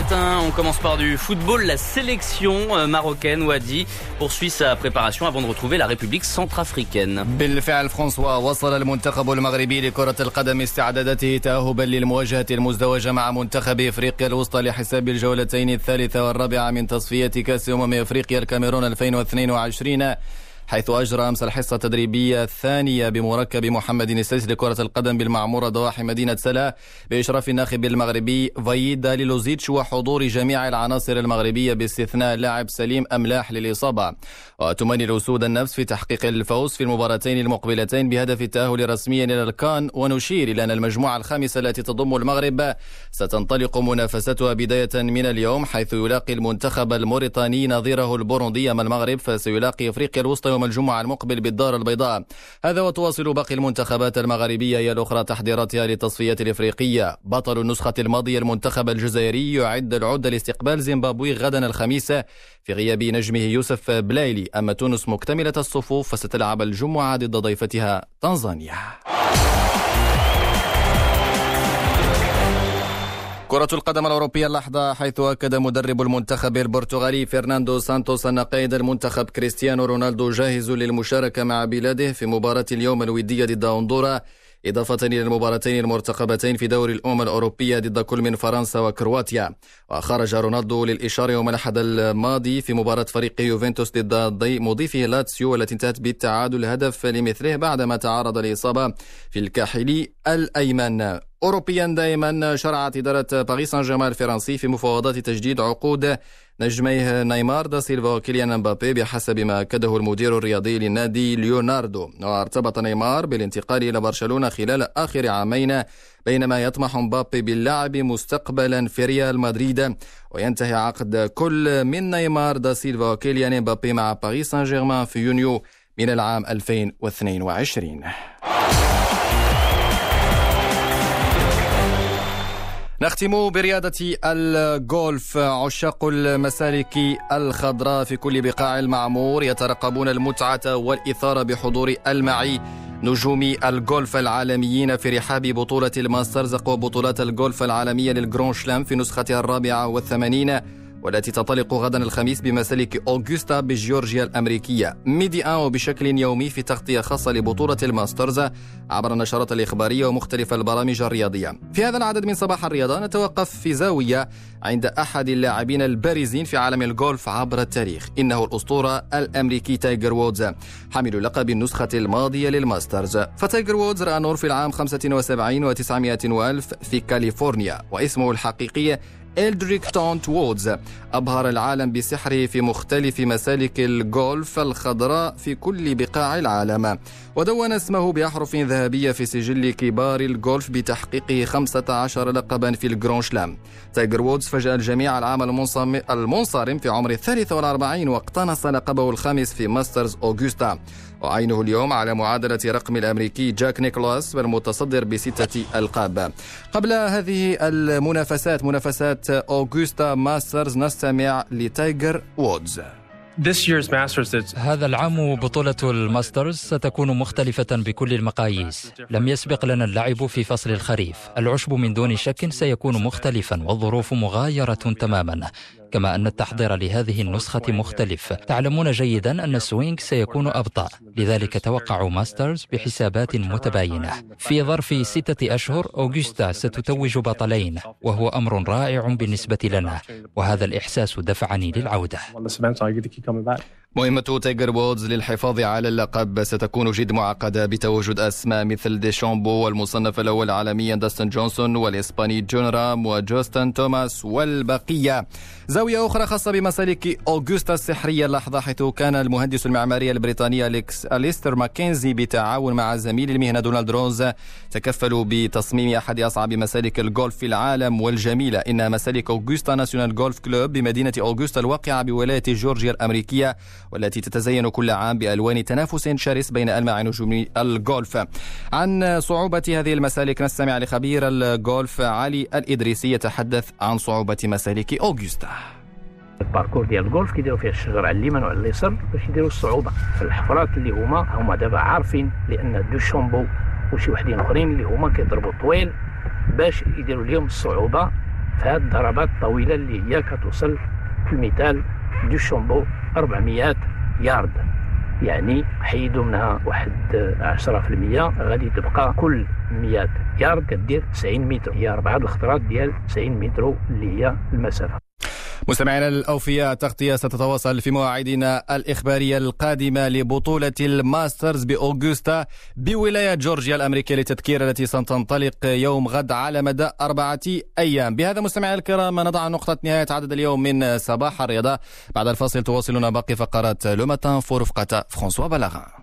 matin. On commence par du football. La sélection euh, marocaine Wadi poursuit sa préparation avant de retrouver la République centrafricaine. بالفعل فرانسوا وصل المنتخب المغربي لكرة القدم استعداداته تأهبا للمواجهة المزدوجة مع منتخب افريقيا الوسطى لحساب الجولتين الثالثة والرابعة من تصفية كأس أمم افريقيا الكاميرون 2022 حيث أجرى أمس الحصة التدريبية الثانية بمركب محمد السيس لكرة القدم بالمعمورة ضواحي مدينة سلا بإشراف الناخب المغربي فايدا ليلوزيتش وحضور جميع العناصر المغربية باستثناء لاعب سليم أملاح للإصابة. وتمني الأسود النفس في تحقيق الفوز في المباراتين المقبلتين بهدف التأهل رسميا إلى الكان ونشير إلى أن المجموعة الخامسة التي تضم المغرب ستنطلق منافستها بداية من اليوم حيث يلاقي المنتخب الموريتاني نظيره البوروندي أمام المغرب فسيلاقي أفريقيا الوسطى يوم الجمعة المقبل بالدار البيضاء. هذا وتواصل باقي المنتخبات المغاربية هي الأخرى تحضيراتها للتصفيات الإفريقية. بطل النسخة الماضية المنتخب الجزائري يعد العدة لاستقبال زيمبابوي غدا الخميس في غياب نجمه يوسف بلايلي. أما تونس مكتملة الصفوف فستلعب الجمعة ضد ضيفتها تنزانيا. كرة القدم الأوروبية اللحظة حيث أكد مدرب المنتخب البرتغالي فرناندو سانتوس أن قائد المنتخب كريستيانو رونالدو جاهز للمشاركة مع بلاده في مباراة اليوم الودية ضد هندورا إضافة إلى المباراتين المرتقبتين في دوري الأمم الأوروبية ضد كل من فرنسا وكرواتيا. وخرج رونالدو للإشارة يوم الأحد الماضي في مباراة فريق يوفنتوس ضد مضيفه لاتسيو والتي انتهت بالتعادل هدف لمثله بعدما تعرض لإصابة في الكاحل الأيمن. أوروبيا دائما شرعت إدارة باريس سان جيرمان الفرنسي في مفاوضات تجديد عقود نجميه نيمار دا سيلفا وكيليان مبابي بحسب ما أكده المدير الرياضي للنادي ليوناردو. وارتبط نيمار بالانتقال إلى برشلونة خلال آخر عامين بينما يطمح مبابي باللعب مستقبلا في ريال مدريد. وينتهي عقد كل من نيمار دا سيلفا وكيليان مبابي مع باريس سان جيرمان في يونيو من العام 2022 نختم برياضة الجولف عشاق المسالك الخضراء في كل بقاع المعمور يترقبون المتعة والإثارة بحضور ألمع نجوم الجولف العالميين في رحاب بطولة الماسترز وبطولات الجولف العالمية لل grand chelem في نسختها الرابعة والثمانين. والتي تنطلق غدا الخميس بمسالك أوغوستا بجيورجيا الأمريكية. ميدي آن وبشكل يومي في تغطية خاصة لبطولة الماسترز عبر النشرات الإخبارية ومختلف البرامج الرياضية. في هذا العدد من صباح الرياضة نتوقف في زاوية عند أحد اللاعبين البارزين في عالم الجولف عبر التاريخ. إنه الأسطورة الأمريكي تايجر وودز حامل لقب النسخة الماضية للماسترز. فتايجر وودز رأى النور في العام 75 و900 وألف في كاليفورنيا واسمه الحقيقي إلدريك تونت وودز أبهر العالم بسحره في مختلف مسالك الجولف الخضراء في كل بقاع العالم. ودون اسمه بأحرف ذهبية في سجل كبار الجولف بتحقيقه 15 لقبا في ال grand chelem. تايجر وودز فاجأ الجميع العام المنصرم في عمر الثالث والأربعين واقتنص لقبه الخامس في ماسترز أوغوستا. وعينه اليوم على معادلة رقم الأمريكي جاك نيكلاوس والمتصدر بستة ألقاب. قبل هذه المنافسات منافسات أوغوستا ماسترز نستمع لتايجر وودز. This year's Masters هذا العام بطولة الماسترز ستكون مختلفة بكل المقاييس. لم يسبق لنا اللعب في فصل الخريف. العشب من دون شك سيكون مختلفا والظروف مغايرة تماما. كما أن التحضير لهذه النسخة مختلف. تعلمون جيدا أن ال swing سيكون أبطأ. لذلك توقعوا ماسترز بحسابات متباينة. في ظرف ستة أشهر أوغستا ستتوج بطلين وهو أمر رائع بالنسبة لنا. وهذا الإحساس دفعني للعودة. مهمة تايجر وودز للحفاظ على اللقب. ستكون جد معقدة بتواجد أسماء مثل ديشامبو والمصنف الأول عالميا داستن جونسون والإسباني جون رام وجوستن توماس والبقية. زاوية أخرى خاصة بمسالك أوغوستا السحرية. اللحظة حيث كان المهندس المعماري البريطاني أليكس أليستر ماكنزي بالتعاون مع زميل المهنة دونالد روس. تكفلوا بتصميم أحد أصعب مسالك الجولف في العالم والجميلة. إنها مسالك أوغوستا ناسيونال جولف كلوب بمدينة أوغوستا الواقعة بولاية جورجيا الأمريكية والتي تتزين كل عام بألوان تنافس شرس بين ألمع نجوم الجولف عن صعوبة هذه المسالك نستمع لخبير الجولف علي الإدريسي يتحدث عن صعوبة مسالك أوغوستا ال parcours ديال الجولف كيديروا فيه الشجر على اليمين وعلى اليسار باش يديروا الصعوبة. الحفرات اللي هما هما دابا عارفين لأن دو شومبو وشي وحدين أخرين اللي هما كيضربوا طويل باش يديروا لهم الصعوبة في هذه الضربات الطويلة اللي هي كتوصل في المثال دو شومبو 400 يارد. يعني حيدوا منها واحد 10% غادي تبقى كل 100 يارد كدير 90 متر. هي اربعه الخطرات ديال 90 متر اللي هي المسافة. مستمعينا الأوفياء تغطية ستتواصل في مواعيدنا الإخبارية القادمة لبطولة الماسترز بأوغوستا بولاية جورجيا الأمريكية للتذكير التي ستنطلق يوم غد على مدى أربعة أيام. بهذا مستمعي الكرام نضع نقطة نهاية عدد اليوم من صباح الرياضة. بعد الفاصل تواصلنا باقي فقرات لوماتان في رفقة فرانسوا بلاغان